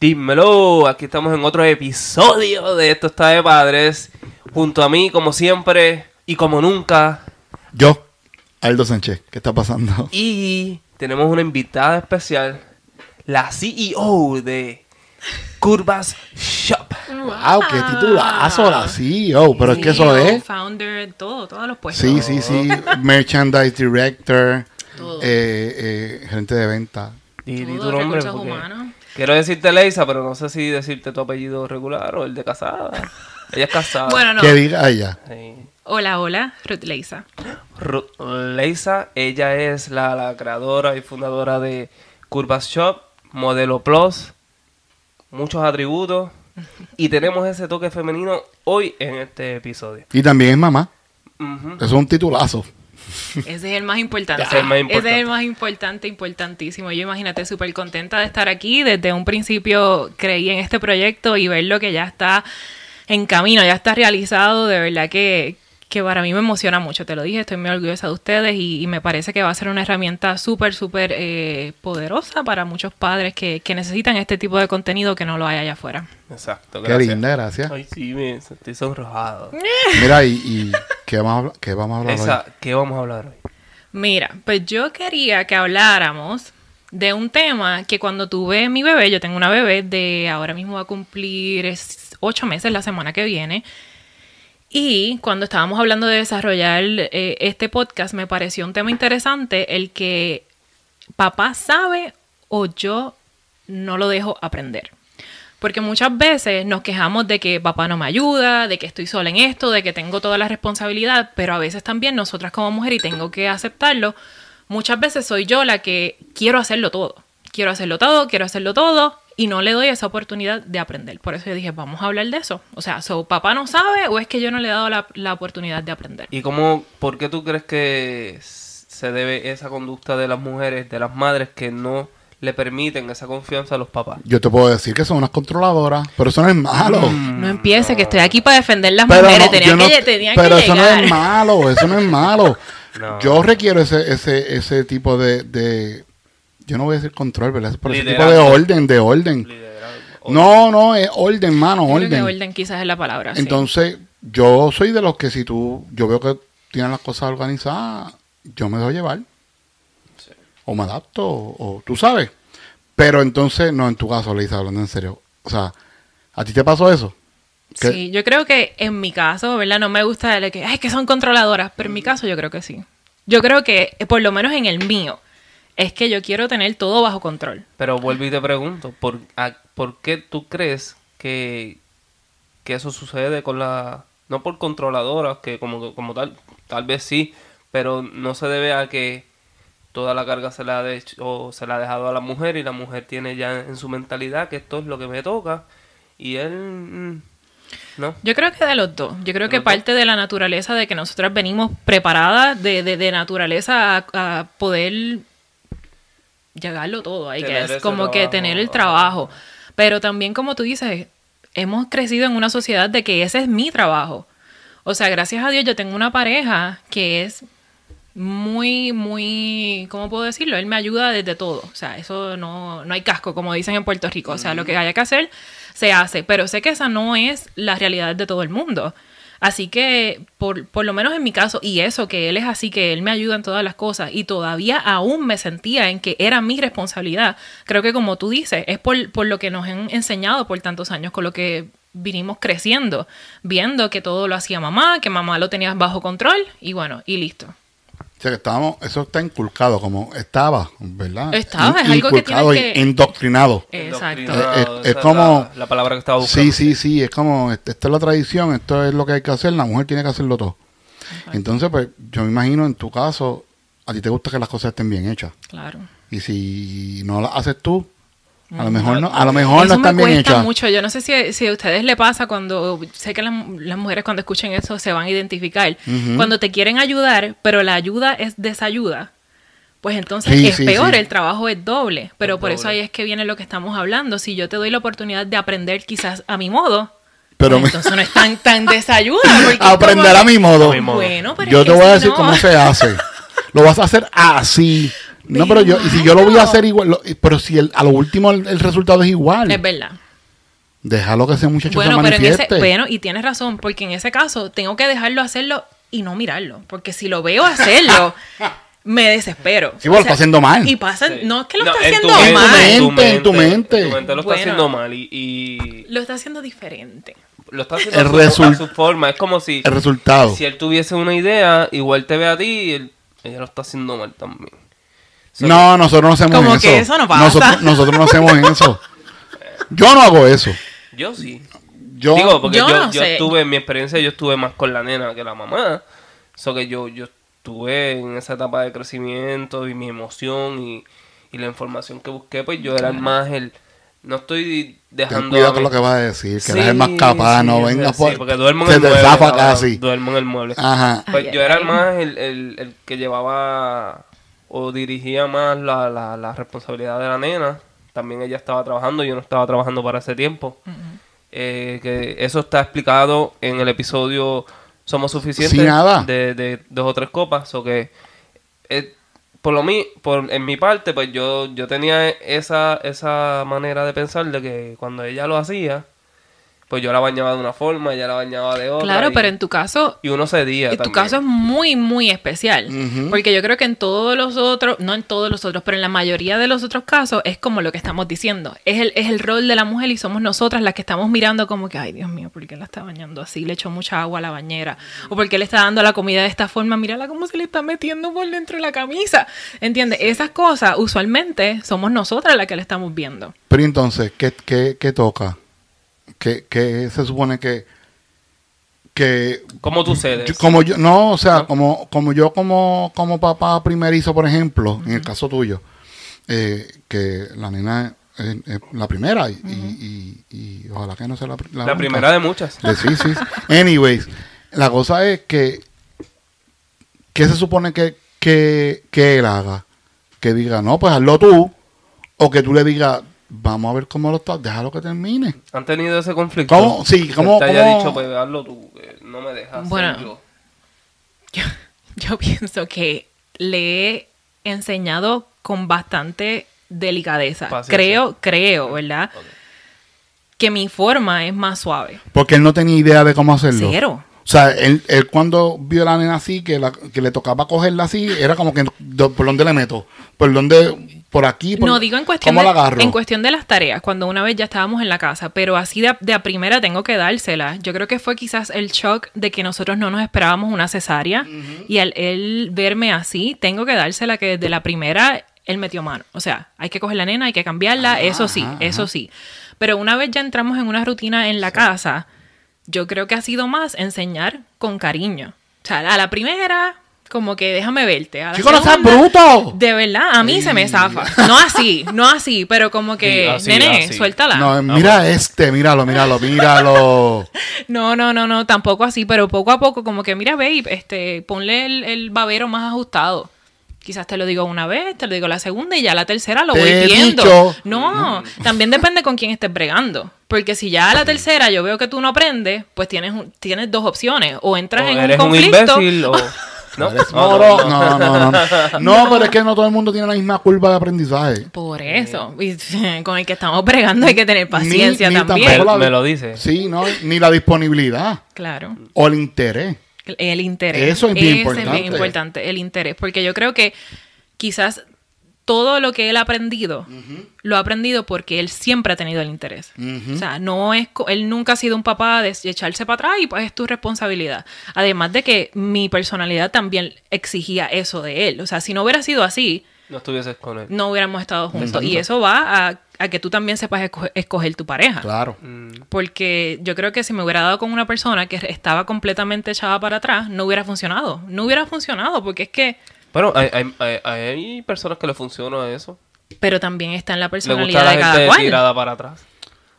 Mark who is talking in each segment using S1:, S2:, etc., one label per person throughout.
S1: Dímelo, aquí estamos en otro episodio de Esto está de padres. Junto a mí, como siempre y como nunca.
S2: Yo, Aldo Sánchez, ¿qué está pasando?
S1: Y tenemos una invitada especial, la CEO de Curvas Shop.
S2: Wow, qué titulazo la CEO, pero es que eso es.
S3: Founder, todo, todos los puestos.
S2: Sí, sí, sí. Merchandise Director, eh, eh, gerente de venta.
S1: Y,
S3: Todo,
S1: tu nombre. porque
S3: humanos.
S1: Quiero decirte Leisa, pero no sé si decirte tu apellido regular o el de casada. Ella es casada.
S3: Bueno, no.
S2: Que diga ella.
S1: Sí.
S3: Hola, hola, Ruth Leisa.
S1: Ruth Leisa, ella es la, la creadora y fundadora de Curvas Shop, Modelo Plus, muchos atributos y tenemos ese toque femenino hoy en este episodio.
S2: Y también es mamá. Eso es un titulazo.
S3: Ese es el más importante.
S1: Ese es el más importante.
S3: Ese es el más importante, importantísimo. Yo imagínate súper contenta de estar aquí. Desde un principio creí en este proyecto y verlo que ya está en camino, ya está realizado. De verdad que, que para mí me emociona mucho. Te lo dije, estoy muy orgullosa de ustedes y, y me parece que va a ser una herramienta súper, súper eh, poderosa para muchos padres que, que necesitan este tipo de contenido que no lo hay allá afuera.
S1: Exacto,
S2: Qué
S1: gracias.
S2: linda, gracias.
S1: Ay, sí, me estoy sonrojado.
S2: Mira, y, y ¿qué, vamos a, hablar- qué vamos a hablar hoy?
S1: ¿qué vamos a hablar hoy?
S3: Mira, pues yo quería que habláramos de un tema que cuando tuve mi bebé, yo tengo una bebé de ahora mismo va a cumplir ocho meses la semana que viene. Y cuando estábamos hablando de desarrollar eh, este podcast, me pareció un tema interesante el que papá sabe o yo no lo dejo aprender. Porque muchas veces nos quejamos de que papá no me ayuda, de que estoy sola en esto, de que tengo toda la responsabilidad, pero a veces también nosotras como mujer, y tengo que aceptarlo, muchas veces soy yo la que quiero hacerlo todo. Quiero hacerlo todo, quiero hacerlo todo, y no le doy esa oportunidad de aprender. Por eso yo dije, vamos a hablar de eso. O sea, ¿so papá no sabe o es que yo no le he dado la, la oportunidad de aprender?
S1: ¿Y cómo, por qué tú crees que se debe esa conducta de las mujeres, de las madres que no le permiten esa confianza a los papás?
S2: Yo te puedo decir que son unas controladoras, pero eso no es malo.
S3: No empiece, que estoy aquí para defender las
S2: Pero,
S3: mujeres.
S2: no,
S3: tenía
S2: yo no-
S3: que, tenía
S2: pero
S3: que
S2: eso no es malo, eso no es malo.
S1: No.
S2: Yo requiero ese, ese, ese tipo de, de- yo no voy a decir control, ¿verdad? Pero ese tipo de orden, de orden.
S1: Liderazgo.
S2: No, no, es orden, mano,
S3: Yo creo que
S2: orden.
S3: orden quizás es la palabra. sí.
S2: Entonces, yo soy de los que si tú, yo veo que tienen las cosas organizadas, yo me dejo llevar. O me adapto, o, o tú sabes. Pero entonces, no en tu caso, Lisa, hablando en serio. O sea, ¿a ti te pasó eso? ¿Qué?
S3: Sí, yo creo que en mi caso, ¿verdad? No me gusta el que, ay, que son controladoras, pero en mi caso yo creo que sí. Yo creo que, eh, por lo menos en el mío, es que yo quiero tener todo bajo control.
S1: Pero vuelvo y te pregunto, ¿por, a- ¿por qué tú crees que, que eso sucede con la... No por controladoras, que como, como tal, tal vez sí, pero no se debe a que toda la carga se la, ha de- o se la ha dejado a la mujer y la mujer tiene ya en su mentalidad que esto es lo que me toca y él... mm, ¿No?
S3: Yo creo que de los dos. Yo creo
S1: ¿De
S3: que
S1: dos?
S3: parte de la naturaleza de que nosotras venimos preparadas de, de, de naturaleza a, a poder llegarlo todo. Hay que
S1: Tener
S3: es como que tener el trabajo. Pero también, como tú dices, hemos crecido en una sociedad de que ese es mi trabajo. O sea, gracias a Dios yo tengo una pareja que es muy, muy, ¿cómo puedo decirlo? Él me ayuda desde todo. O sea, eso no, no hay casco, como dicen en Puerto Rico. O sea, lo que haya que hacer, se hace. Pero sé que esa no es la realidad de todo el mundo. Así que, por, por lo menos en mi caso, y eso, que él es así, que él me ayuda en todas las cosas, y todavía aún me sentía en que era mi responsabilidad. Creo que como tú dices, es por, por lo que nos han enseñado por tantos años, con lo que vinimos creciendo, viendo que todo lo hacía mamá, que mamá lo tenía bajo control, y bueno, y listo.
S2: O sea, que estábamos, eso está inculcado, como estaba, ¿verdad?
S3: Estaba, es algo que
S2: y
S3: que-
S2: indoctrinado.
S3: Exacto.
S2: Es- es-
S1: esa
S2: es como-
S1: La, la palabra que estaba buscando.
S2: Sí, sí, sí, es como, este- esta es la tradición, esto es lo que hay que hacer, la mujer tiene que hacerlo todo. Entonces, pues, yo me imagino en tu caso, a ti te gusta que las cosas estén bien hechas.
S3: Claro.
S2: Y si no las haces tú, a lo mejor no, a lo mejor no
S3: Eso me
S2: están bien hechas.
S3: mucho. Yo no sé si, si a ustedes le pasa cuando, sé que las, las mujeres cuando escuchen eso se van a identificar. Cuando te quieren ayudar, pero la ayuda es desayuda. Pues entonces
S2: Sí,
S3: es
S2: sí,
S3: peor,
S2: sí.
S3: el trabajo es doble. Pero
S1: Es
S3: por eso ahí es que viene lo que estamos hablando. Si yo te doy la oportunidad de aprender quizás a mi modo,
S2: Pero
S3: pues
S2: me-
S3: entonces no es tan, tan desayuda.
S2: aprender
S3: como
S2: a mi modo.
S1: A mi modo.
S3: Bueno, pero
S2: Yo
S3: es
S2: te
S3: que
S2: voy a decir
S3: no-
S2: cómo se hace. Lo vas a hacer así. No, pero yo, y si yo lo voy a hacer igual, lo- pero si el- a lo último el, el resultado es igual,
S3: Es verdad.
S2: déjalo que ese muchacho
S3: Bueno,
S2: se
S3: pero en ese, bueno, y tienes razón, porque en ese caso tengo que dejarlo hacerlo y no mirarlo, porque si lo veo hacerlo, me desespero.
S2: Sí, bueno, lo está haciendo mal.
S3: Y pasa,
S1: Sí.
S3: no es que lo
S1: No,
S3: está
S1: en tu
S3: haciendo
S1: mente,
S3: mal,
S2: mente,
S1: En tu
S2: en tu
S1: mente.
S2: mente.
S1: En tu mente lo está
S3: Bueno.
S1: haciendo mal y, y
S3: lo está haciendo diferente.
S1: lo está haciendo
S2: El
S1: a su,
S2: result-
S1: a su forma. Es como si,
S2: el resultado.
S1: si él tuviese una idea, igual te ve a ti y él, ella lo está haciendo mal también. So,
S2: No, nosotros no hacemos
S3: Como
S2: eso.
S3: que eso no pasa.
S2: Nosotros, nosotros no hacemos eso. Yo no hago eso.
S1: Yo sí.
S2: Yo,
S1: Digo, porque
S3: Yo
S1: yo,
S3: no
S1: yo estuve, en mi experiencia, yo estuve más con la nena que la mamá. So que yo, yo estuve en esa etapa de crecimiento y mi emoción y, y la información que busqué, pues yo era más el... No estoy
S2: ten
S1: dejando...
S2: cuidado con lo que vas a decir, que
S1: Sí,
S2: eres el más capaz,
S1: sí,
S2: no
S1: sí,
S2: venga
S1: sí,
S2: por...
S1: porque duermo en
S2: se
S1: el
S2: te
S1: mueble.
S2: zafa
S1: ahora,
S2: casi.
S1: Duermo en el mueble.
S2: Ajá.
S1: Pues
S3: Ay,
S1: yo
S3: ay,
S1: era
S3: ay.
S1: más el, el, el que llevaba o dirigía más la, la, la responsabilidad de la nena. También ella estaba trabajando, yo no estaba trabajando para ese tiempo. Eh, que eso está explicado en el episodio Somos Suficientes. De, de dos o tres copas. O que eh, por lo mi, por, en mi parte, pues yo, yo tenía esa, esa manera de pensar de que cuando ella lo hacía, pues yo la bañaba de una forma, ella la bañaba de otra.
S3: Claro,
S1: y-
S3: pero en tu caso,
S1: y uno cedía
S3: en tu caso es muy, muy especial. Porque yo creo que en todos los otros, no en todos los otros, pero en la mayoría de los otros casos es como lo que estamos diciendo. Es el, es el rol de la mujer y somos nosotras las que estamos mirando como que, ay Dios mío, ¿por qué la está bañando así? Le echó mucha agua a la bañera. O ¿por qué le está dando la comida de esta forma? Mírala cómo se le está metiendo por dentro de la camisa. ¿Entiendes? Esas cosas usualmente somos nosotras las que le estamos viendo.
S2: Pero entonces, ¿qué, qué, qué toca? ¿Qué, qué se supone que... que
S1: ¿Cómo tú cedes?
S2: yo- como yo, no, o sea,
S1: ¿No?
S2: como, como yo como, como papá primerizo, por ejemplo, en el caso tuyo, eh, que la nena es, es la primera y, y- y- y ojalá que no sea la,
S1: la
S2: única.
S1: primera de muchas.
S2: De- sí, sí. Anyways, la cosa es que ¿qué se supone que, que, que él haga? Que diga, no, pues hazlo tú. O que tú le digas, vamos a ver cómo lo estás, déjalo que termine.
S1: ¿Han tenido ese conflicto?
S2: ¿Cómo? Sí,
S1: Que
S2: ¿cómo-
S1: te haya
S2: cómo?
S1: dicho, pues hazlo tú, que no me dejas
S3: Bueno.
S1: yo.
S3: Yo, yo pienso que le he enseñado con bastante delicadeza.
S1: Paciencia.
S3: Creo, creo, ¿verdad? Que mi forma es más suave.
S2: Porque él no tenía idea de cómo hacerlo.
S3: Cero.
S2: O sea, él, él cuando vio a la nena así, que, la, que le tocaba cogerla así, era como que, ¿por dónde le meto? ¿Por dónde? ¿Por aquí? Por,
S3: No digo en cuestión,
S2: ¿Cómo
S3: de,
S2: la agarro?
S3: en cuestión de las tareas, cuando una vez ya estábamos en la casa, pero así de, de a primera tengo que dársela. Yo creo que fue quizás el shock de que nosotros no nos esperábamos una cesárea y al él verme así, tengo que dársela que desde la primera él metió mano. O sea, hay que coger la nena, hay que cambiarla,
S2: Ajá,
S3: eso sí,
S2: ajá,
S3: eso
S2: ajá.
S3: sí. Pero una vez ya entramos en una rutina en la casa, yo creo que ha sido más enseñar con cariño. O sea, a la primera, como que déjame verte. A la
S2: Chico, no seas
S3: segunda,
S2: bruto.
S3: de verdad, a mí se me zafa. No así, no así, pero como que,
S1: Sí, así,
S3: nene,
S1: así.
S3: suéltala.
S2: No,
S3: No,
S2: mira este, míralo, míralo, míralo.
S3: no, no, no, tampoco así, pero poco a poco, como que, mira, babe, este, ponle el, el babero más ajustado. Quizás te lo digo una vez, te lo digo la segunda y ya la tercera lo
S2: Te
S3: voy viendo.
S2: dicho.
S3: No, también depende con quién estés bregando. Porque si ya a la tercera yo veo que tú no aprendes, pues tienes, un- tienes dos opciones. O entras
S1: O
S3: en un
S1: eres un
S3: conflicto.
S1: imbécil o... ¿No?
S2: Eres
S1: No,
S2: moro.
S1: no,
S2: No,
S1: no.
S2: no, no. No, pero es que no todo el mundo tiene la misma curva de aprendizaje.
S3: Por eso. Y con el que estamos bregando hay que tener paciencia
S2: ni
S3: también.
S1: me lo dice.
S2: Sí, no, ni la disponibilidad
S3: Claro.
S2: o el interés.
S3: El interés.
S2: Eso es bien
S3: Ese
S2: importante.
S3: bien importante, el interés. Porque yo creo que quizás todo lo que él ha aprendido, lo ha aprendido porque él siempre ha tenido el interés. O sea, no es, él nunca ha sido un papá de echarse para atrás y pues es tu responsabilidad. Además de que mi personalidad también exigía eso de él. O sea, si no hubiera sido así,
S1: No estuvieses con él.
S3: no hubiéramos estado juntos.
S2: Exacto.
S3: Y eso va a, a que tú también sepas escoger, escoger tu pareja.
S2: Claro.
S1: Mm,
S3: Porque yo creo que si me hubiera dado con una persona que estaba completamente echada para atrás, no hubiera funcionado. No hubiera funcionado porque es que...
S1: Bueno, hay, hay, hay, hay personas que le funciona eso.
S3: Pero también está en la
S1: Le gusta
S3: personalidad
S1: la
S3: de cada cual.
S1: tirada para atrás.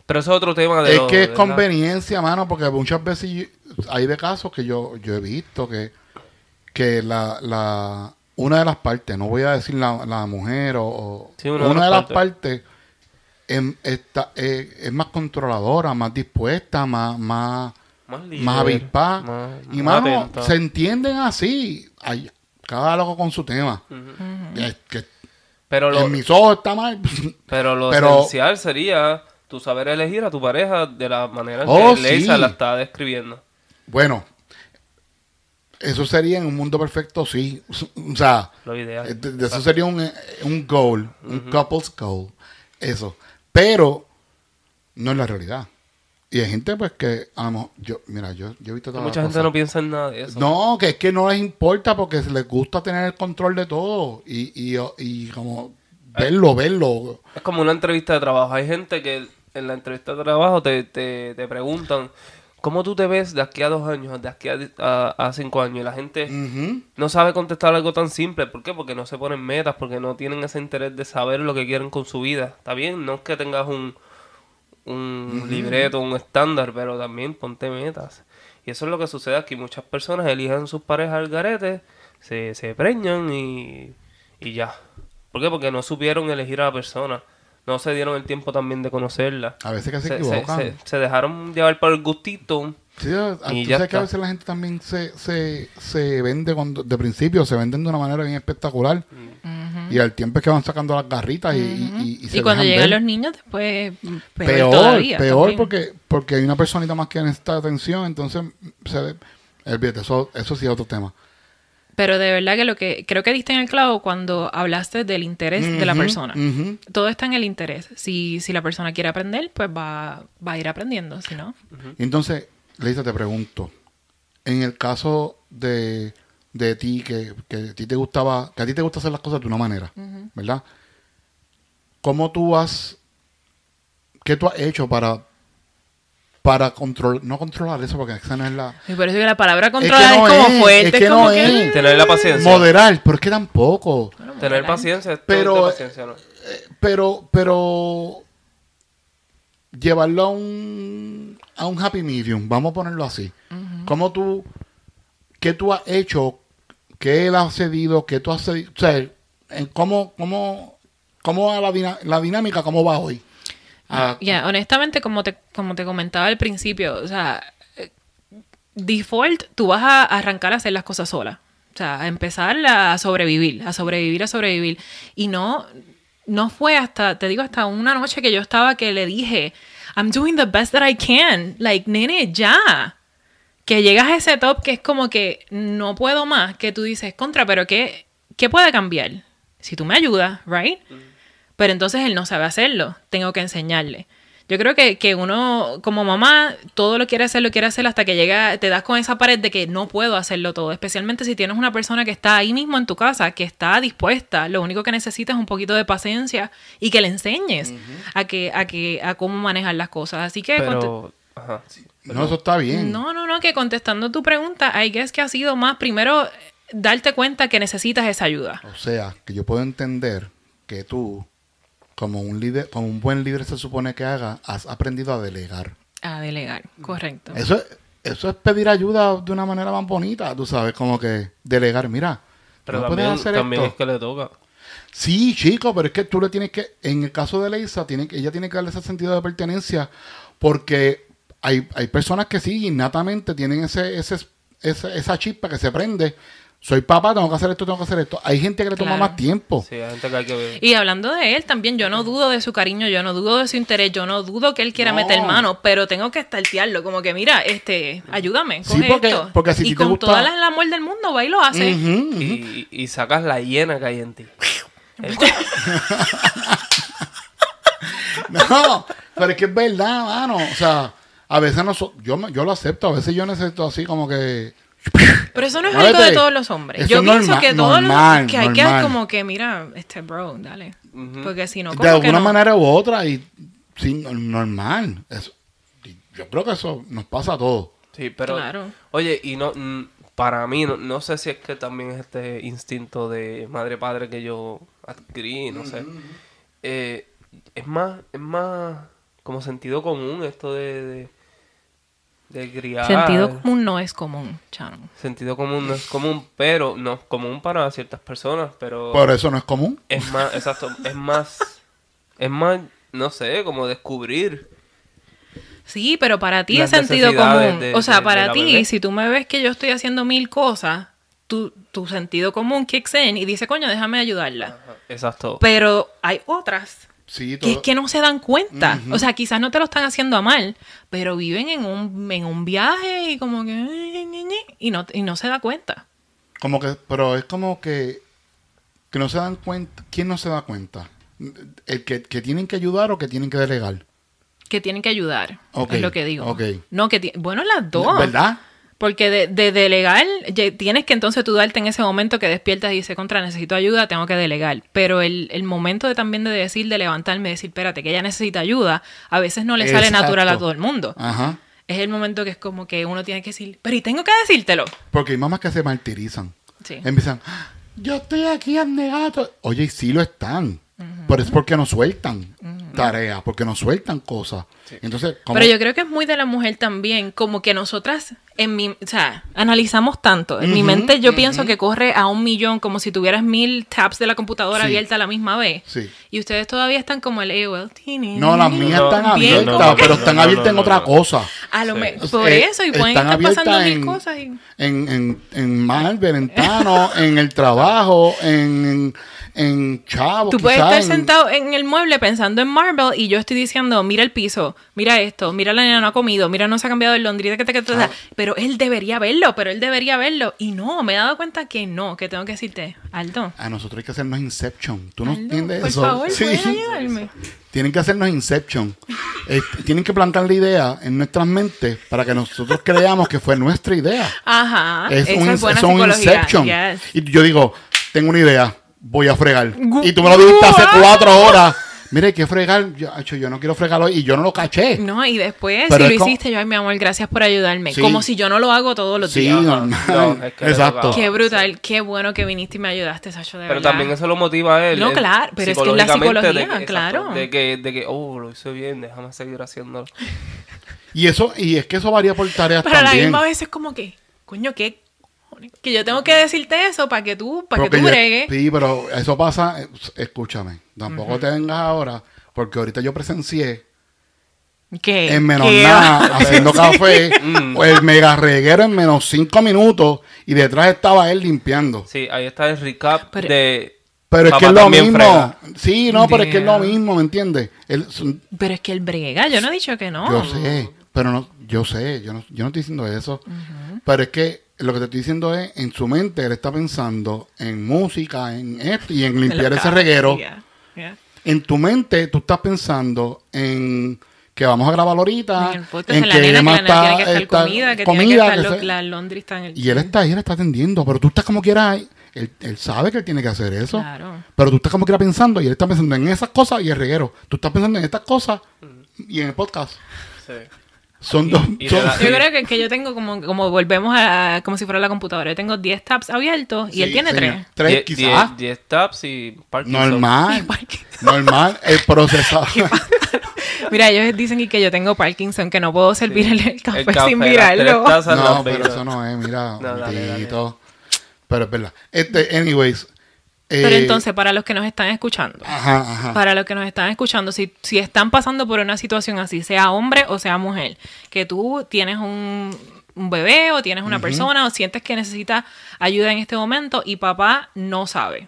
S1: Pero eso es otro tema de
S2: Es
S1: lo-
S2: que es
S1: ¿verdad?
S2: conveniencia, mano, porque muchas veces hay de casos que yo, yo he visto que, que la, la una de las partes, no voy a decir la, la mujer o, o-
S1: Sí, una
S2: una,
S1: de
S2: de
S1: las
S2: las partes em- está, eh, es más controladora, más dispuesta, más, más,
S1: Más, líder,
S2: más avispada.
S1: más-
S2: y
S1: más
S2: mano, se entienden así. Hay, cada loco con su tema. Es que
S1: Pero lo,
S2: en mis ojos está mal.
S1: pero lo
S2: Pero-
S1: esencial sería tu saber elegir a tu pareja de la manera en
S2: Oh,
S1: que Leisa
S2: sí.
S1: la está describiendo.
S2: bueno, eso sería en un mundo perfecto, sí. O sea,
S1: Lo ideal.
S2: Eh, de- de eso sería un, eh, un goal, un couple's goal. Eso. Pero no es la realidad. Y hay gente, pues, que a lo mejor- yo, mira, yo, yo he visto todas
S1: Mucha gente no piensa en nada de eso.
S2: No, que es que no les importa porque les gusta tener el control de todo y, y, y como verlo, verlo.
S1: Es como una entrevista de trabajo. Hay gente que en la entrevista de trabajo te, te, te preguntan cómo tú te ves de aquí a dos años, de aquí a, a- a cinco años. Y la gente no sabe contestar algo tan simple. ¿Por qué? Porque no se ponen metas, porque no tienen ese interés de saber lo que quieren con su vida. Está bien, no es que tengas un, un libreto, un estándar, pero también ponte metas. Y eso es lo que sucede aquí. Muchas personas eligen sus parejas al garete, se, se preñan y, y ya. ¿Por qué? Porque no supieron elegir a la persona. No se dieron el tiempo también de conocerla.
S2: A veces que se,
S1: Se,
S2: equivocan.
S1: se- se dejaron llevar por el gustito.
S2: Sí, a- tú
S1: Y ya
S2: sabes que a veces la gente también se, se, se vende cuando, de principio, se venden de una manera bien espectacular. Y al tiempo es que van sacando las garritas y, y, y,
S3: Y,
S2: se
S3: cuando
S2: dejan
S3: llegan
S2: ver.
S3: los niños, después peor,
S2: peor,
S3: todavía.
S2: peor
S3: también.
S2: porque, porque hay una personita más que necesita atención, entonces se, olvídate, eso, eso sí es otro tema.
S3: Pero de verdad que lo que creo que diste en el clavo cuando hablaste del interés de la persona. Todo está en el interés. Si, si la persona quiere aprender, pues va, va a ir aprendiendo. Si no,
S2: entonces, Leisa, te pregunto, en el caso de, de ti, que, que a ti te gustaba, que a ti te gusta hacer las cosas de una manera, ¿verdad? ¿Cómo tú has, qué tú has hecho para, para controlar, no controlar eso, porque esa no es la...
S3: y por eso que la palabra controlar es,
S2: no
S3: como
S2: es,
S3: fuerte.
S2: es
S3: Es,
S2: que
S3: como
S2: no
S3: que...
S2: es.
S1: Tener la paciencia.
S2: Moderar, pero es que tampoco.
S1: Tener paciencia.
S2: Pero-
S1: de paciencia, ¿no?
S2: Pero, pero llevarlo a un, a un happy medium, vamos a ponerlo así. ¿Cómo tú, qué tú has hecho, qué él ha cedido, qué tú has cedido? O sea, en cómo, cómo, cómo va la, la dinámica, cómo va hoy. Ah,
S3: Ya, honestamente, como te, como te comentaba al principio, o sea, eh, default, tú vas a arrancar a hacer las cosas sola. O sea, a empezar a sobrevivir, a sobrevivir, a sobrevivir. Y no, no fue hasta, te digo, hasta una noche que yo estaba que le dije, I'm doing the best that I can. Like, nene, ya. Que llegas a ese top que es como que no puedo más, que tú dices, contra, pero ¿qué, qué puede cambiar? Si tú me ayudas, right? Pero entonces él no sabe hacerlo. Tengo que enseñarle. Yo creo que, que uno, como mamá, todo lo quiere hacer, lo quiere hacer hasta que llega, te das con esa pared de que no puedo hacerlo todo. Especialmente si tienes una persona que está ahí mismo en tu casa, que está dispuesta. Lo único que necesitas es un poquito de paciencia y que le enseñes a que, a que, a cómo manejar las cosas. Así que
S1: Pero, ajá, sí.
S2: no, eso está bien.
S3: no, no, no, que contestando tu pregunta, I guess que ha sido más primero darte cuenta que necesitas esa ayuda.
S2: O sea, que yo puedo entender que tú, como un líder, como un buen líder se supone que haga, has aprendido a delegar.
S3: A delegar, correcto.
S2: Eso, es- eso es pedir ayuda de una manera más bonita, tú sabes, como que delegar, mira,
S1: Pero
S2: no puedes
S1: también,
S2: hacer
S1: también es que le toca.
S2: Sí, chico, pero es que tú le tienes que, en el caso de Leisa, tiene, ella tiene que darle ese sentido de pertenencia, porque hay, hay personas que sí, innatamente tienen ese, ese, ese- esa chispa que se prende. Soy papá, tengo que hacer esto, tengo que hacer esto. Hay gente que le toma
S3: Claro.
S2: más tiempo.
S1: Sí, hay gente que hay que ver.
S3: Y hablando de él también, yo no dudo de su cariño, yo no dudo de su interés, yo no dudo que él quiera
S2: No.
S3: meter mano, pero tengo que estartearlo, como que mira, este, ayúdame,
S2: Sí,
S3: coge
S2: porque-
S3: esto.
S2: porque si
S3: y
S2: te
S3: con
S2: gusta-
S3: toda la, el amor del mundo va y lo hace.
S2: Ujú, ujú.
S1: Y, y sacas la hiena que hay en ti.
S2: No, pero es que es verdad, mano. O sea, a veces no so- yo, me- yo lo acepto, a veces yo necesito así como que...
S3: Pero eso no es
S2: Muévete.
S3: algo de todos los hombres.
S2: Eso
S3: yo pienso que todos
S2: normal,
S3: los que hay que
S2: normal.
S3: como que mira, este bro, dale. Porque si no,
S2: de
S3: como que
S2: alguna
S3: no.
S2: manera u otra y sí, no- normal. Eso, y yo creo que eso nos pasa a todos.
S1: Sí, pero.
S3: Claro.
S1: Oye, y no. mm, Para mí, no, no sé si es que también es este instinto de madre-padre que yo adquirí, no sé. Eh, es más. Es más. Como sentido común esto de. de de criar.
S3: Sentido común no es común, Chano.
S1: Sentido común no es común, pero no es común para ciertas personas, pero
S2: Por eso no es común.
S1: es más, exacto, es más, es más, no sé, como descubrir.
S3: Sí, pero para ti es sentido común.
S1: de-
S3: o sea,
S1: de-
S3: para ti, si tú me ves que yo estoy haciendo mil cosas, tu, tu sentido común kicks in y dice, coño, déjame ayudarla.
S1: Ajá. Exacto.
S3: Pero hay otras
S2: Sí,
S3: que es que no se dan cuenta. O sea, quizás no te lo están haciendo a mal, pero viven en un, en un viaje y como que... Y no, y no se da cuenta.
S2: Como que, pero es como que, que no se dan cuenta. ¿Quién no se da cuenta? ¿El que, que tienen que ayudar o que tienen que delegar?
S3: Que tienen que ayudar. Es lo que digo. No, que bueno, las dos.
S2: ¿Verdad?
S3: Porque de, de delegar, tienes que entonces tú darte en ese momento que despiertas y dices, contra, necesito ayuda, tengo que delegar. Pero el, el momento de también de decir, de levantarme, decir, espérate, que ella necesita ayuda, a veces no le sale natural a todo el mundo.
S2: Ajá.
S3: Es el momento que es como que uno tiene que decir, pero y tengo que decírtelo.
S2: Porque hay mamás que se martirizan.
S3: Sí.
S2: Empiezan, "Ah, yo estoy aquí abnegado. Oye, y sí lo están. Pero es porque no sueltan tareas, porque no sueltan cosas. Entonces, ¿cómo?
S3: Pero yo creo que es muy de la mujer también, como que nosotras, en mi, o sea, analizamos tanto. En mi mente yo pienso que corre a un millón, como si tuvieras mil tabs de la computadora
S2: Sí.
S3: abierta a la misma vez.
S2: Sí.
S3: Y ustedes todavía están como el AOL.
S2: No, las mías están abiertas, pero están abiertas en otra cosa.
S3: A lo
S1: Sí.
S3: me- por
S2: Eh,
S3: eso, y pueden estar pasando mil
S2: en-
S3: cosas. y-
S2: En, en, en Marvel, en Tano, en el trabajo, en, en Chavo.
S3: Tú puedes estar
S2: en-
S3: sentado en el mueble pensando en Marvel y yo estoy diciendo, mira el piso, mira esto, mira la nena no ha comido, mira no se ha cambiado el londrina, que te, que
S2: Ah.
S3: pero él debería verlo, pero él debería verlo. Y no, me he dado cuenta que no, que tengo que decirte, Aldo,
S2: A nosotros hay que hacernos Inception. ¿Tú no
S3: Aldo,
S2: entiendes
S3: por
S2: eso?
S3: favor,
S2: Sí.
S3: puedes ayudarme.
S2: Tienen que hacernos Inception. Eh, tienen que plantar la idea en nuestras mentes para que nosotros creamos que fue nuestra idea.
S3: Ajá,
S2: es
S3: esa
S2: un,
S3: es buena
S2: es un. Inception.
S3: yes.
S2: Y yo digo, tengo una idea, voy a fregar.
S3: Gu-
S2: Y tú me lo dijiste hace cuatro horas. Mire, hay que fregar. Yo, yo no quiero fregar hoy y yo no lo caché.
S3: No, y después,
S2: Pero
S3: si lo
S2: como-
S3: hiciste, yo, ay, mi amor, gracias por ayudarme.
S2: Sí.
S3: Como si yo no lo hago todos los
S2: Sí,
S3: días.
S2: normal.
S1: No, es que
S2: Exacto.
S3: Qué brutal, qué bueno que viniste y me ayudaste, Sacho, de
S1: Pero
S3: verdad.
S1: también eso lo motiva a él.
S3: No, claro, pero es que es la psicología,
S1: de que-
S3: claro.
S1: exacto, De que, de que, oh, lo hice bien, déjame seguir haciéndolo.
S2: Y eso, y es que eso varía por tareas
S3: Pero a la
S2: también.
S3: misma vez es como que, coño, ¿qué? Que yo tengo que decirte eso para que tú, para que tú bregues.
S2: Sí, pero eso pasa, eh, escúchame, tampoco te vengas ahora, porque ahorita yo presencié
S3: ¿Qué?
S2: en menos
S3: ¿Qué?
S2: nada, haciendo café,
S1: Mm.
S2: o el mega reguero en menos cinco minutos, y detrás estaba él limpiando.
S1: Sí, ahí está el recap
S3: Pero-
S1: de...
S2: Pero es que es lo mismo.
S1: frega.
S2: Sí, no, pero es que es lo mismo, ¿me entiendes? Él- son-
S3: Pero es que él brega, yo no he dicho que no.
S2: Yo sé, pero no, yo sé, yo no, yo no estoy diciendo eso. Pero es que lo que te estoy diciendo es, en su mente él está pensando en música, en esto y en limpiar ese reguero.
S3: yeah, yeah.
S2: En tu mente tú estás pensando en que vamos a grabar ahorita,
S3: En el podcast, en la nena, que nena tiene que estar
S2: está-
S3: comida, que
S2: comida,
S3: tiene que estar
S2: que
S3: lo-
S2: se-
S3: la Londres está en el...
S2: y él está ahí, él está atendiendo, pero tú estás como quieras. Él, él sabe que él tiene que hacer eso.
S3: Claro.
S2: Pero tú estás como quiera pensando y él está pensando en esas cosas y el reguero. Tú estás pensando en estas cosas y en el podcast.
S1: Sí.
S2: Son dos.
S1: y
S2: son-
S1: de la-
S3: Yo creo que, que yo tengo como, como volvemos a, como si fuera la computadora. Yo tengo 10 tabs abiertos y él
S2: Sí,
S3: tiene
S2: señor.
S3: 3.
S2: Tres,
S1: Die-
S2: quizás.
S1: die- 10 taps y Parkinson.
S2: Normal.
S3: Parkinson.
S2: normal. El procesador.
S3: Mira, ellos dicen y que yo tengo Parkinson, que no puedo servir el, el café,
S1: El café,
S3: sin mirarlo.
S2: no, pero eso no es, mira.
S1: No, dale, dale.
S2: Pero es verdad. Este, anyways.
S3: Pero
S2: eh,
S3: entonces, para los que nos están escuchando,
S2: Ajá, ajá.
S3: para los que nos están escuchando, si, si están pasando por una situación así, sea hombre o sea mujer, que tú tienes un, un bebé o tienes una persona o sientes que necesitas ayuda en este momento y papá no sabe,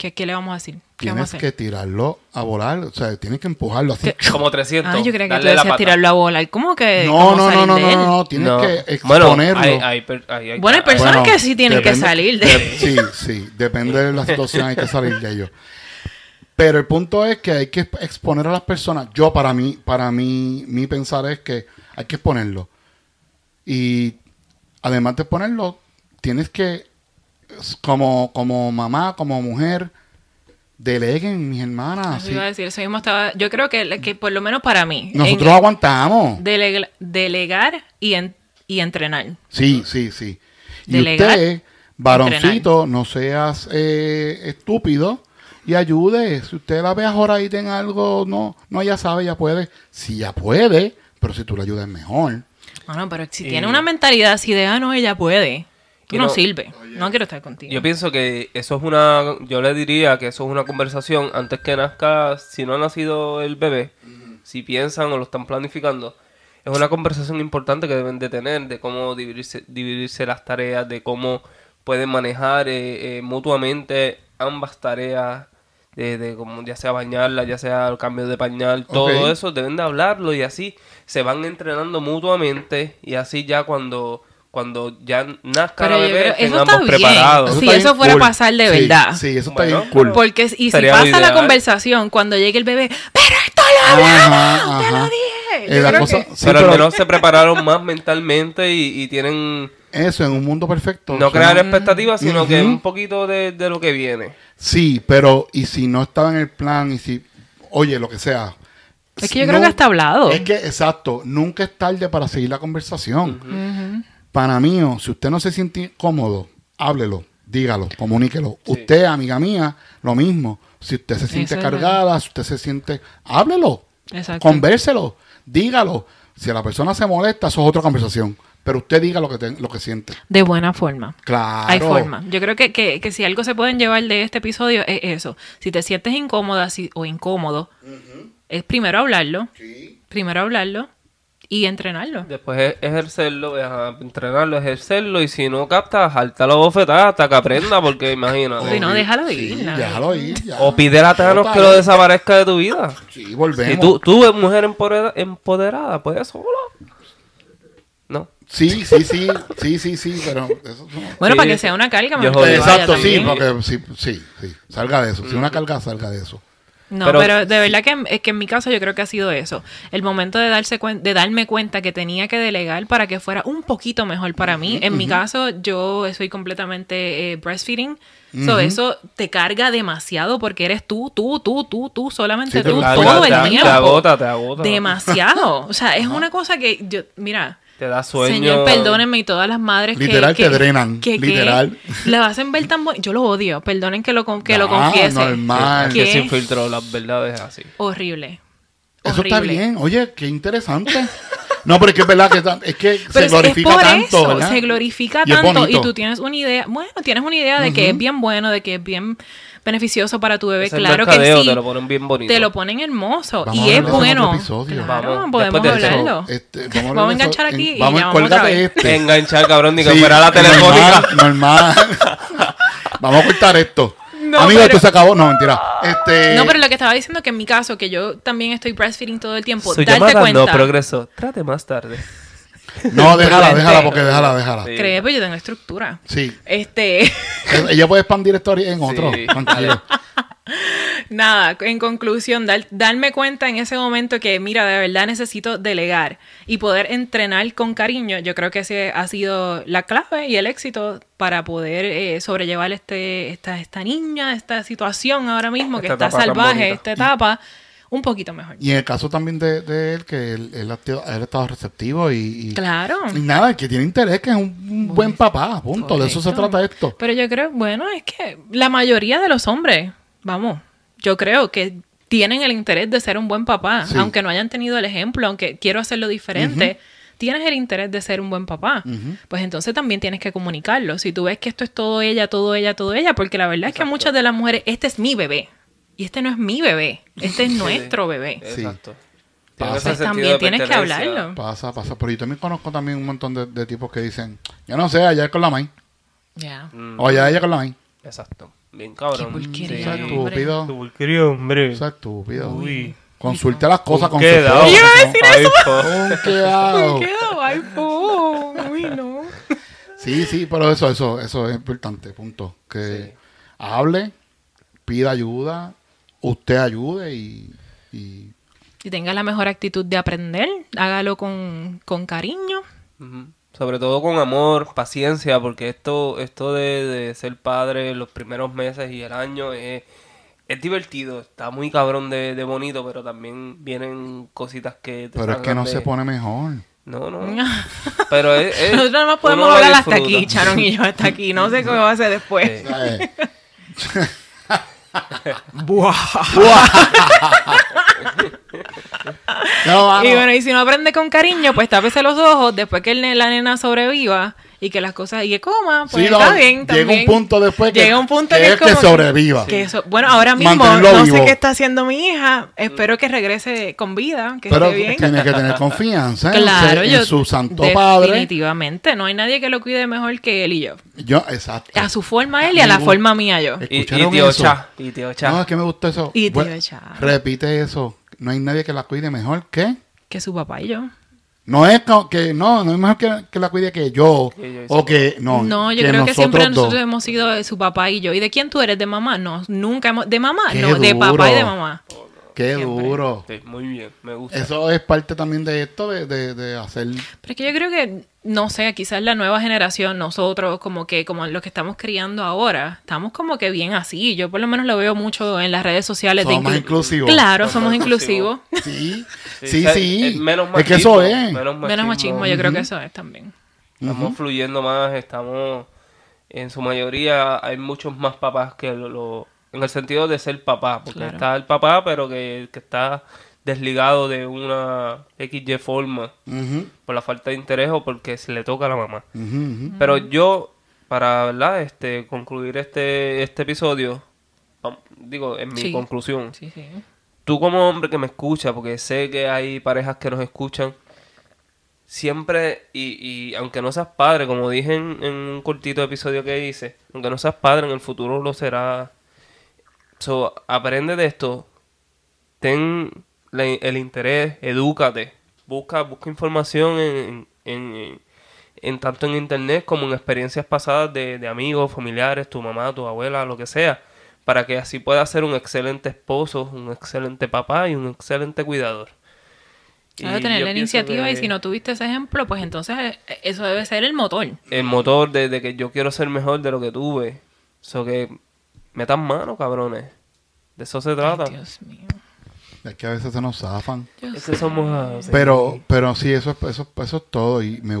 S3: ¿qué, qué le vamos a decir? ¿Qué vamos
S2: Tienes
S3: a
S2: que tirarlo a volar. O sea, tienes que empujarlo así.
S3: ¿Qué?
S1: Como 300.
S3: Ah, yo creía que tú decías tirarlo a volar. ¿Cómo que?
S2: No,
S3: cómo
S2: no, no, no, no, no, Tienes
S1: No.
S2: que
S1: Bueno,
S2: exponerlo.
S1: hay, hay per- hay- hay-
S3: Bueno, hay personas que sí tienen que salir de-
S2: de- Sí, sí, depende de la situación, hay que salir de ello. Pero el punto es que hay que exponer a las personas. Yo, para mí, para mí, mi pensar es que hay que exponerlo. Y además de exponerlo, tienes que, como, como mamá, como mujer, deleguen, mis hermanas.
S3: Eso
S2: así.
S3: iba a decir, eso mismo estaba. Yo creo que, que por lo menos para mí.
S2: Nosotros
S3: en-
S2: aguantamos.
S3: delega- delegar y, en- y entrenar.
S2: Sí, sí, sí. Y usted, varoncito, no seas eh, estúpido y ayude. Si usted la ve ajoradita en algo, no, no, ella sabe, ella puede. Si ya puede, pero si tú la ayudas mejor.
S3: Bueno, pero si
S1: Y-
S3: tiene una mentalidad así de, ah, no, ella puede. Tú
S1: Y
S3: no,
S1: no-
S3: sirves. No quiero estar contigo.
S1: Yo pienso que eso es una, yo le diría que eso es una conversación antes que nazca, si no ha nacido el bebé, si piensan o lo están planificando, es una conversación importante que deben de tener de cómo dividirse, dividirse las tareas, de cómo pueden manejar eh, eh, mutuamente ambas tareas, de, de como ya sea bañarla, ya sea el cambio de pañal, todo eso, deben de hablarlo y así se van entrenando mutuamente y así ya cuando, cuando ya nazca
S3: Pero
S1: la bebé,
S3: eso está bien.
S1: preparados.
S2: Está
S3: eso fuera a
S2: cool.
S3: pasar de
S2: Sí,
S3: verdad.
S2: Sí, eso está
S1: Bueno,
S2: bien cool.
S3: Porque y si pasa la conversación cuando llegue el bebé, pero esto lo hablamos, te lo dije.
S2: Eh, la cosa-
S3: que-
S2: sí,
S1: pero al
S2: pero
S1: menos se prepararon más mentalmente y, y tienen
S2: Eso, en un mundo perfecto.
S1: no crear expectativas, sino que
S2: Ujú.
S1: un poquito de, de lo que viene.
S2: Sí, pero y si no estaba en el plan y si, oye, lo que sea.
S3: Es que yo creo que está hablado.
S2: Es que, exacto, nunca es tarde para seguir la conversación. Para mí, o, si usted no se siente cómodo, háblelo, dígalo, comuníquelo. Usted, amiga mía, lo mismo. Si usted se siente
S3: Eso
S2: cargada, si usted se siente, háblelo,
S3: Exacto.
S2: convérselo, dígalo. Si a la persona se molesta, eso es otra conversación. Pero usted diga lo que, te- lo que siente.
S3: De buena forma.
S2: Claro.
S3: Hay forma. Yo creo que, que, que si algo se pueden llevar de este episodio es eso. Si te sientes incómoda si- o incómodo, es primero hablarlo. Primero hablarlo y entrenarlo.
S1: Después ejercerlo, entrenarlo, ejercerlo y si no capta, jalta la bofetada hasta que aprenda, porque imagínate.
S3: Si no, déjalo ir.
S2: déjalo ir. ya.
S1: O pide a Thanos que lo desaparezca de tu vida.
S2: Sí, volvemos.
S1: Si tú, tú eres mujer empodera- empoderada, pues solo. No.
S2: Sí, sí, sí, sí, sí, sí, pero eso no-
S3: Bueno,
S1: Sí,
S3: para que sea una carga. vaya
S2: Exacto, sí, porque sí, sí, sí, salga de eso. Si una carga, salga de eso.
S3: No,
S1: Pero-
S3: pero, de verdad que, es que en mi caso yo creo que ha sido eso. El momento de darse cuen- de darme cuenta que tenía que delegar para que fuera un poquito mejor para mí. En mi caso, yo soy completamente eh, breastfeeding. So, eso te carga demasiado porque eres tú, tú, tú, tú, tú, solamente
S2: Sí, te
S3: tú,
S2: carga,
S3: todo
S2: te-
S3: el
S2: te
S3: tiempo.
S1: agota, te agota.
S3: Demasiado. O sea, es una cosa que yo, mira,
S1: Te da sueño.
S3: Señor, perdónenme y todas las madres que-
S2: Literal,
S3: que,
S2: te drenan,
S3: que- que
S2: literal.
S3: lo hacen ver tan. Yo lo odio, perdonen que lo, con- que lo
S2: Ah,
S3: confiese.
S2: normal.
S1: Que
S3: ¿Qué?
S1: sin filtro las verdades así.
S3: Horrible.
S2: Eso está bien. Oye, qué interesante. No, pero es que es verdad que es que se
S3: es-
S2: glorifica
S3: es por
S2: tanto,
S3: eso,
S2: ¿verdad?
S3: se glorifica
S2: Y
S3: tanto y tú tienes una idea, bueno, tienes una idea de que es bien bueno, de que es bien beneficioso para tu bebé, claro que sí.
S1: te lo ponen bien bonito.
S3: Te lo ponen hermoso
S2: Vamos
S3: y es bueno. Claro,
S1: Vamos,
S3: podemos
S1: de
S3: hablarlo.
S2: Este, vamos
S3: Vamos a
S2: eso
S3: enganchar
S2: en-
S3: aquí y
S2: Vamos, cuélgate este.
S1: Enganchar, cabrón, ni que
S2: Sí,
S1: fuera la telefónica.
S2: Normal, normal. vamos a cortar esto.
S3: No,
S2: Amigo,
S3: pero-
S2: esto se acabó. No, mentira. Este,
S3: No, pero lo que estaba diciendo que en mi caso, que yo también estoy breastfeeding todo el tiempo,
S1: Su
S3: darte cuenta.
S1: no progresó. Trate más tarde.
S2: No, déjala, déjala, porque déjala, déjala.
S1: Sí.
S3: Cree, pues yo tengo estructura.
S2: Sí.
S3: Este,
S2: Ella puede expandir esto en otro.
S1: Sí,
S2: Tranquilo.
S3: nada, en conclusión, dar- darme cuenta en ese momento que, mira, de verdad necesito delegar y poder entrenar con cariño, yo creo que ese ha sido la clave y el éxito para poder eh, sobrellevar este, esta, esta niña, esta situación ahora mismo que está salvaje, esta etapa, un poquito mejor.
S2: Y en el caso también de, de él, que él, él él ha estado receptivo y, y-
S3: Claro.
S2: y nada, que tiene interés, que es un, un buen papá, punto. De eso se trata esto.
S3: Pero yo creo, bueno, es que la mayoría de los hombres, vamos, yo creo que tienen el interés de ser un buen papá,
S2: Sí.
S3: aunque no hayan tenido el ejemplo, aunque quiero hacerlo diferente. Tienes el interés de ser un buen papá, pues entonces también tienes que comunicarlo. Si tú ves que esto es todo ella, todo ella, todo ella, porque la verdad es que muchas de las mujeres, este es mi bebé y este no es mi bebé, este es nuestro bebé.
S2: Sí.
S1: Exacto.
S2: Pasa.
S3: Pues también tienes que hablarlo.
S2: Pasa, pasa. Pero yo también conozco también un montón de, de tipos que dicen, yo no sé, allá con la main.
S3: Ya.
S1: Mm,
S2: O allá ella con la main.
S1: Exacto. Bien cabrón.
S3: Qué porquería,
S2: Eso es
S3: hombre.
S2: estúpido.
S1: porquería, hombre.
S2: Eso es estúpido.
S1: Uy.
S2: Consulte las cosas con su
S1: Quedado.
S2: esposo.
S3: Iba a decir
S1: Ay, po.
S2: Con cuidado.
S3: IPhone. Uy, no.
S2: Sí, sí, pero eso, eso, eso es importante, punto. Que hable, pida ayuda, usted ayude y, y
S3: Y tenga la mejor actitud de aprender, hágalo con, con cariño.
S1: Ujú. Sobre todo con amor, paciencia, porque esto, esto de, de ser padre los primeros meses y el año es, es divertido, está muy cabrón de, de bonito, pero también vienen cositas que te
S2: pero es que no
S1: de-
S2: se pone mejor.
S1: No, no. Pero es, es-
S3: Nosotros nada más podemos hablar hasta aquí, Charon y yo hasta aquí. No sé cómo va a ser después.
S1: Sí.
S3: Buah.
S2: no.
S3: Y bueno, y si no aprende con cariño, pues tápese los ojos después que la nena sobreviva y que las cosas, y que coma, pues
S2: Sí, no,
S3: está bien.
S2: llega un
S3: también.
S2: punto después que-
S3: Llega un punto
S2: que
S3: que,
S2: es
S3: es
S2: que
S3: como
S2: sobreviva.
S3: que eso- bueno, ahora mismo no
S2: vivo.
S3: sé qué está haciendo mi hija. Espero que regrese con vida, que
S2: Pero
S3: esté bien.
S2: tiene que tener confianza en,
S3: Claro,
S2: en
S3: yo
S2: su santo padre.
S3: definitivamente no hay nadie que lo cuide mejor que él y yo.
S2: Yo, exacto.
S3: A su forma él y a la forma mía yo.
S1: Y, y
S2: ¿Escucharon
S1: tío
S2: eso?
S1: Cha. Y tío Cha.
S2: No, es que me gustó eso.
S3: Y tío
S2: Bueno,
S3: Cha.
S2: Repite eso. No hay nadie que la cuide mejor que.
S3: Que su papá y yo.
S2: No es que, no, no es mejor que, que la cuide que yo.
S1: Que yo y
S2: o que, no.
S3: No, yo
S2: que
S3: creo que siempre
S2: nosotros dos.
S3: nosotros hemos sido su papá y yo. ¿Y de quién tú eres? ¿De mamá? No, nunca hemos... ¿De mamá?
S2: Qué
S3: no, de papá y de mamá.
S2: Qué
S3: Siempre.
S2: duro.
S1: Sí, muy bien, me gusta.
S2: Eso es parte también de esto, de, de, de hacer.
S3: Pero es que yo creo que, no sé, quizás la nueva generación, nosotros, como que, como los que estamos criando ahora, estamos como que bien así. Yo por lo menos lo veo mucho en las redes sociales.
S2: Somos más
S3: inclu-
S2: inclusivos.
S3: Claro,
S1: Somos
S3: somos
S1: inclusivos.
S3: inclusivos.
S2: Sí,
S1: Sí,
S2: sí, sí.
S1: es menos
S2: es que eso
S1: machismo,
S2: es.
S1: Menos machismo.
S3: Menos machismo, yo creo que eso es también.
S1: Estamos fluyendo más, estamos... En su mayoría hay muchos más papás que lo... lo- en el sentido de ser papá. Porque
S3: Claro.
S1: está el papá, pero que, que está desligado de una XY forma. Por la falta de interés o porque se le toca a la mamá. Pero yo, para verdad, este, concluir este, este episodio, digo, en mi
S3: Sí.
S1: conclusión,
S3: Sí, sí.
S1: tú como hombre que me escucha, porque sé que hay parejas que nos escuchan, siempre, y, y aunque no seas padre, como dije en, en un cortito episodio que hice, aunque no seas padre, en el futuro lo serás. So, aprende de esto, ten la- el interés, edúcate, busca, busca información en, en- en- en tanto en internet como en experiencias pasadas de, de amigos, familiares, tu mamá, tu abuela, lo que sea, para que así puedas ser un excelente esposo, un excelente papá y un excelente cuidador.
S3: Claro, tener la iniciativa
S1: que
S3: y si no tuviste ese ejemplo, pues entonces eh, eso debe ser el motor.
S1: El motor de, de que yo quiero ser mejor de lo que tuve. Eso que metan mano, cabrones. De eso se trata.
S3: Ay, Dios mío.
S2: Es que a veces se nos zafan.
S1: Es que somos.
S2: Pero, pero sí, eso, es- eso, eso es todo. Y me, eh,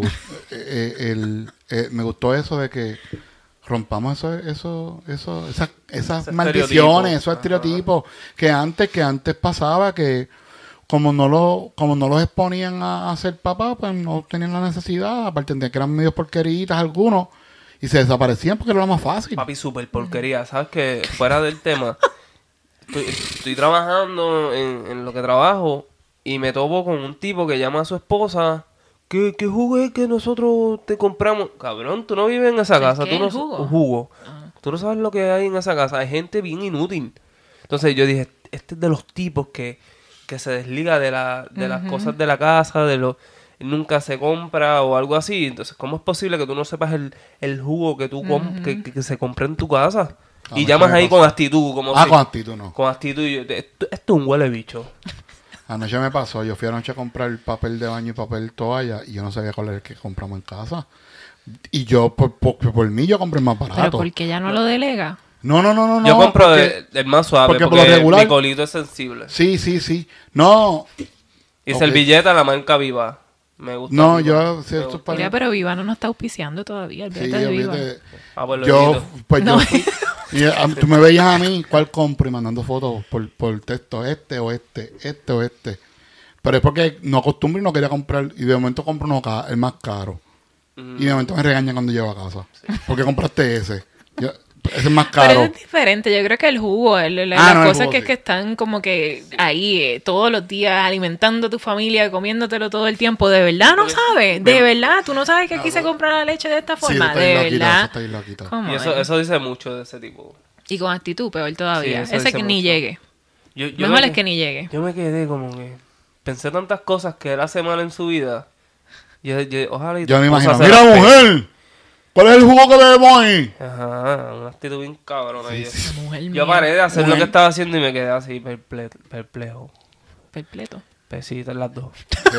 S2: eh, el, eh, me gustó eso de que rompamos eso, eso, eso, esas, esas
S1: Ese
S2: maldiciones, esos estereotipos que antes, que antes pasaba que como no lo, como no los exponían a, a ser papá, pues no tenían la necesidad, aparte de que eran medios porqueritas algunos, y se desaparecían porque era lo más fácil.
S1: Papi, super porquería. ¿Sabes que Fuera del tema. Estoy, estoy trabajando en, en lo que trabajo y me topo con un tipo que llama a su esposa. ¿Qué, qué jugo es que nosotros te compramos? Cabrón, tú no vives en esa
S3: ¿El
S1: casa.
S3: qué?
S1: Tú no
S3: ¿El
S1: sa-
S3: jugo?
S1: jugo.
S3: Ah.
S1: Tú no sabes lo que hay en esa casa. Hay gente bien inútil. Entonces yo dije, este es de los tipos que, que se desliga de, la, de las cosas de la casa, de lo nunca se compra o algo así. Entonces, ¿cómo es posible que tú no sepas el, el jugo que tú com- que, que- que se compra en tu casa?
S2: A
S1: y llamas ahí
S2: pasó.
S1: con actitud, como
S2: Ah,
S1: si-
S2: con actitud no.
S1: con actitud. y yo, esto, esto es un huele bicho.
S2: Anoche me pasó, yo fui anoche a comprar papel de baño y papel toalla y yo no sabía cuál era el que compramos en casa. Y yo, por, por, por mí, yo compré el más
S3: Pero
S2: barato.
S3: porque ya no lo delega.
S2: No, no, no, no.
S1: yo
S2: no,
S1: compro
S2: porque-
S1: el, el más suave
S2: porque
S1: porque,
S2: por lo regular-
S1: mi colito es sensible.
S2: Sí, sí, sí. No,
S1: Y
S2: Ok.
S1: servilleta, la marca viva. Me gusta.
S2: no,
S1: Viva.
S2: yo... si esto para-
S3: Mira, pero Viva no nos está auspiciando todavía.
S2: Sí,
S3: Olvídate de Viva.
S1: Ah, pues
S2: Yo, pues
S3: No.
S2: yo y, tú me veías a mí cuál compro y mandando fotos por, por texto, este o este, este o este. Pero es porque no acostumbro y no quería comprar. Y de momento compro uno el más caro. Y de momento me regañan cuando llego a casa. porque compraste ese? Yo- ese es más
S3: Pero
S2: caro.
S3: es diferente, yo creo que el jugo, el- la-
S2: Ah,
S3: las
S2: no,
S3: cosas
S2: jugo,
S3: que,
S2: sí.
S3: que están como que ahí eh, todos los días alimentando a tu familia, comiéndotelo todo el tiempo, de verdad no sabes, de verdad, tú no sabes que aquí se compra la leche de esta forma, de
S2: eso
S3: verdad. Come
S1: Y eso, eso dice mucho de ese tipo.
S3: Y con actitud, peor todavía.
S1: Sí, eso
S3: Ese que ni llegue.
S1: Yo, yo
S3: Mejor
S1: me
S3: es
S1: que-
S3: ni llegue.
S1: Yo me quedé como que pensé tantas cosas que él hace mal en su vida. Yo, yo- ojalá y
S2: Yo me imagino, mira
S1: las pegue".
S2: mujer, ¿cuál es el jugo que bebemos ahí?
S1: Ajá, una actitud bien cabrona. yo,
S3: La mujer
S1: yo
S3: mía,
S1: paré de hacer lo que estaba haciendo y me quedé así perple- perplejo.
S3: perpleto.
S1: Pesitas las dos.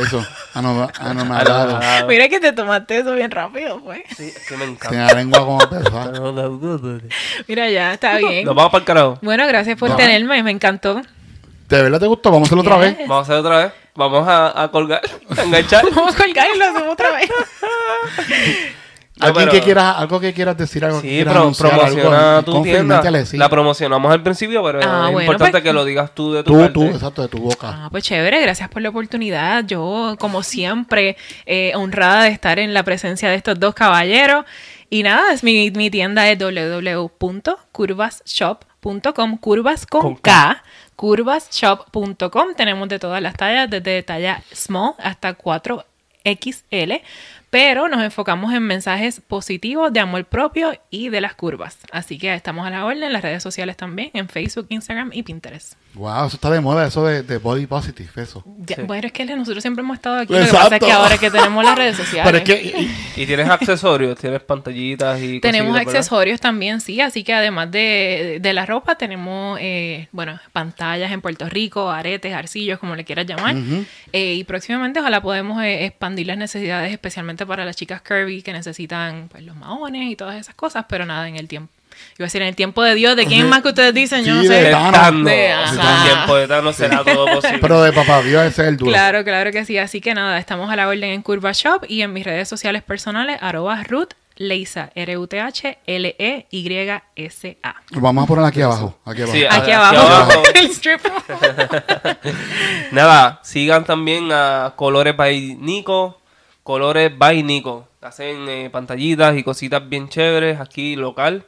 S2: Eso, ano-
S1: Ah,
S2: anomalado.
S1: no,
S3: Mira que te tomaste eso bien rápido, pues.
S1: Sí, es que me
S2: Tiene
S1: encanta.
S2: la lengua como pesada.
S3: Mira ya, está bien.
S1: Nos vamos para el carajo.
S3: Bueno, gracias por tenerme, me encantó.
S2: ¿De verdad te gustó? Vamos a hacerlo otra vez.
S1: Vamos a hacer otra vez. Vamos a, a colgar, a enganchar.
S3: Vamos a colgar y lo hacemos otra vez.
S2: Alguien
S1: pero-
S2: que quieras, algo que quieras decir, algo que
S1: Sí,
S2: quieras
S1: pro-
S2: anunciar,
S1: promociona
S2: algo,
S1: tu tienda. La promocionamos al principio, pero
S3: Ah,
S1: es
S3: bueno,
S1: importante
S3: pues-
S1: que lo digas tú de tu
S2: Tú,
S1: parte.
S2: tú, exacto, de tu boca.
S3: Ah, pues chévere, gracias por la oportunidad. Yo, como siempre, eh, honrada de estar en la presencia de estos dos caballeros. Y nada, es mi, mi tienda es www.curvasshop.com, curvas con,
S1: Con
S3: K, curvasshop.com. Tenemos de todas las tallas, desde talla small hasta 4XL, pero nos enfocamos en mensajes positivos de amor propio y de las curvas. Así que estamos a la orden en las redes sociales también, en Facebook, Instagram y Pinterest.
S2: Wow, eso está de moda, eso de, de body positive, eso.
S3: Ya,
S1: Sí.
S3: Bueno, es que nosotros siempre hemos estado aquí. Lo que pasa es
S2: Exacto.
S3: que ahora que tenemos las redes sociales.
S2: Pero es que, y-
S1: Y tienes accesorios, tienes pantallitas y
S3: Tenemos accesorios también, sí, así que además de, de la ropa tenemos, eh, bueno, pantallas en Puerto Rico, aretes, arcillos, como le quieras llamar. Eh, y próximamente ojalá podemos eh, expandir las necesidades, especialmente para las chicas curvy que necesitan pues, los maones y todas esas cosas, pero nada, en el tiempo. Iba a decir, en el tiempo de Dios, ¿de quién más que ustedes dicen? Yo
S2: Sí,
S3: no sé.
S2: de. Thanos.
S3: De-
S1: Si
S3: ajá.
S1: el tiempo de Thanos será todo posible.
S2: pero de papá Dios ese es el duro.
S3: Claro, claro que sí. Así que nada, estamos a la orden en Curva Shop y en mis redes sociales personales, arroba Ruth Leisa, R-U-T-H-L-E-Y-S-A.
S2: Vamos a ponerla aquí abajo, aquí abajo.
S1: Sí,
S3: Aquí
S1: Aquí
S3: abajo,
S1: abajo.
S3: el strip.
S1: Nada, sigan también a Colores by Nico. Colores by Nico. Hacen eh, pantallitas y cositas bien chéveres aquí local.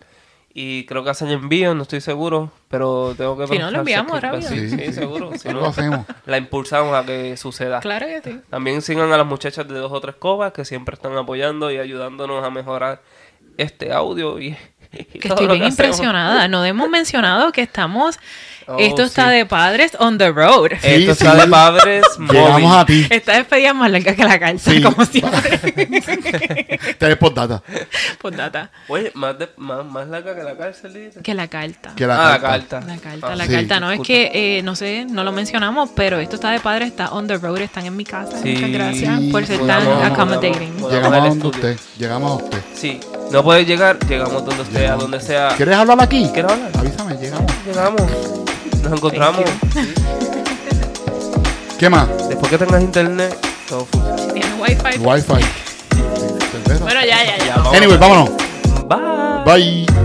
S1: Y creo que hacen envíos, no estoy seguro. Pero tengo que
S3: Si no, lo enviamos rápido.
S1: Sí,
S2: Sí,
S1: sí, seguro. Si no,
S2: hacemos.
S1: la impulsamos a que suceda.
S3: claro que sí.
S1: También sigan a las muchachas de dos o tres cobas que siempre están apoyando y ayudándonos a mejorar este audio. Y
S3: Que estoy bien
S1: que hacemos.
S3: impresionada. No hemos mencionado que estamos.
S1: Oh,
S3: esto está
S1: sí.
S3: de padres on the road.
S2: Sí,
S1: Esto está
S2: sí.
S1: de padres
S2: Llegamos a ti.
S3: Esta despedida es más larga que la
S2: Sí.
S3: como siempre.
S2: Te postdata.
S3: Por data.
S1: Oye, más, de, más, más larga que la cárcel, dice.
S3: Que la carta.
S2: Que la
S1: ah,
S2: carta.
S1: la carta.
S3: La carta,
S1: Ah,
S3: la
S2: sí.
S3: carta. No, es
S1: Disculpa.
S3: que, eh, no sé, no lo mencionamos, pero esto está de padre, está on the road, están en mi casa.
S1: Sí.
S3: Muchas gracias por ser
S1: Podamos-
S3: tan accommodating.
S1: podamos-
S2: Llegamos a donde usted. Llegamos a usted.
S1: Sí, no puedes llegar, llegamos donde usted, a donde sea.
S2: ¿Quieres hablar aquí?
S1: ¿Quieres hablar?
S2: Avísame, llegamos.
S1: Llegamos. Nos encontramos.
S2: ¿Qué más?
S1: Después que tengas internet, todo funciona.
S3: Tiene wifi.
S2: Wi-Fi. Cerveza.
S3: Bueno, ya, ya, ya.
S2: Anyway, vámonos.
S1: Bye.
S2: Bye.